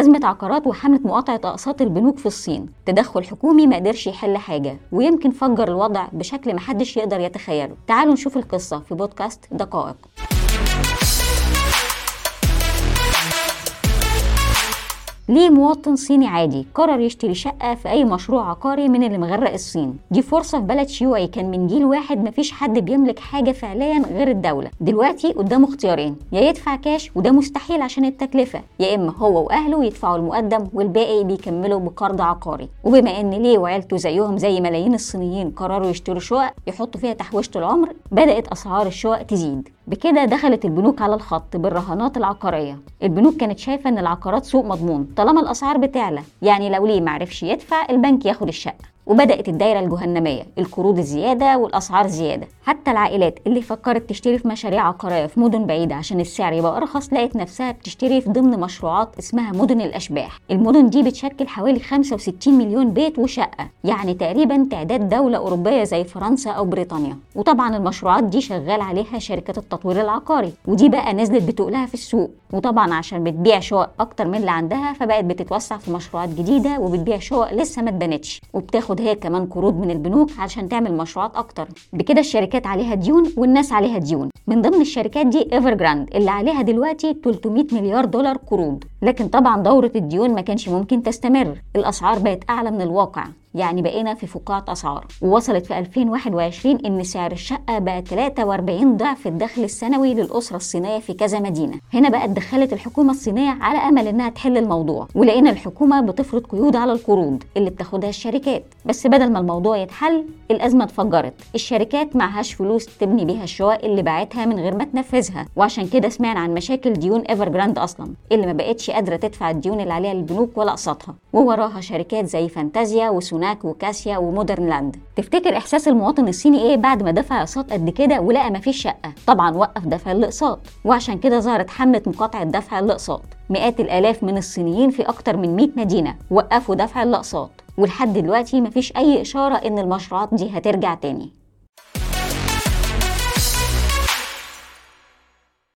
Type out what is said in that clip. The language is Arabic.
أزمة عقارات وحملة مقاطعة أقساط البنوك في الصين. تدخل حكومي ما قدرش يحل حاجة ويمكن فجر الوضع بشكل محدش يقدر يتخيله. تعالوا نشوف القصة في بودكاست دقائق. ليه مواطن صيني عادي؟ قرر يشتري شقة في أي مشروع عقاري من اللي مغرق الصين. دي فرصة في بلد شيوعي. كان من جيل واحد مفيش حد بيملك حاجة فعليا غير الدولة. دلوقتي قدامه اختيارين. يا يدفع كاش وده مستحيل عشان التكلفة. يا إما هو وأهله يدفعوا المقدم والباقي بيكملوا بقرض عقاري. وبما إن ليه وعيلته زيهم زي ملايين الصينيين قرروا يشتروا شقق يحطوا فيها تحويشة العمر بدأت أسعار الشقق تزيد. بكده دخلت البنوك على الخط بالرهانات العقارية. البنوك كانت شايفة إن العقارات سوق مضمون طالما الأسعار بتعلى يعني لو ليه معرفش يدفع البنك ياخد الشقة. وبدأت الدايرة الجهنمية القروض الزيادة والأسعار زيادة. حتى العائلات اللي فكرت تشتري في مشاريع عقارية في مدن بعيدة عشان السعر يبقى أرخص لقت نفسها بتشتري في ضمن مشروعات اسمها مدن الأشباح. المدن دي بتشكل حوالي 65 مليون بيت وشقة يعني تقريبا تعداد دولة أوروبية زي فرنسا أو بريطانيا. وطبعا المشروعات دي شغال عليها شركات التطوير العقاري ودي بقى نزلت بتقلها في السوق. وطبعا عشان بتبيع شقق أكتر من اللي عندها فبقت بتتوسع في مشروعات جديدة وبتبيع شقق لسه ما اتبنتش وبتاخد هي كمان قروض من البنوك علشان تعمل مشروعات أكتر. بكده الشركات عليها ديون والناس عليها ديون. من ضمن الشركات دي ايفر جراند اللي عليها دلوقتي 300 مليار دولار قروض. لكن طبعا دورة الديون ما كانش ممكن تستمر. الأسعار بقت أعلى من الواقع. يعني بقينا في فقاعة أسعار ووصلت في 2021 إن سعر الشقة بقى 43 ضعف الدخل السنوي للأسرة الصينية في كذا مدينة. هنا بقى اتدخلت الحكومة الصينية على أمل إنها تحل الموضوع ولقينا الحكومة بتفرض قيود على القروض اللي بتاخدها الشركات. بس بدل ما الموضوع يتحل الأزمة اتفجرت. الشركات معهاش فلوس تبني بيها الشقق اللي باعتها من غير ما تنفذها. وعشان كده سمعنا عن مشاكل ديون ايفر جراند أصلا اللي ما بقتش قادرة تدفع الديون اللي عليها للبنوك ولا أقساطها. ووراها شركات زي فانتازيا وسوناك وكاسيا ومودرن لاند تفتكر إحساس المواطن الصيني إيه بعد ما دفع أقساط قد كده ولقى مفيش شقة؟ طبعا وقف دفع الأقساط وعشان كده ظهرت حملة مقاطعة دفع الأقساط. مئات الآلاف من الصينيين في أكتر من 100 مدينة وقفوا دفع الأقساط ولحد دلوقتي مفيش أي إشارة إن المشروعات دي هترجع تاني.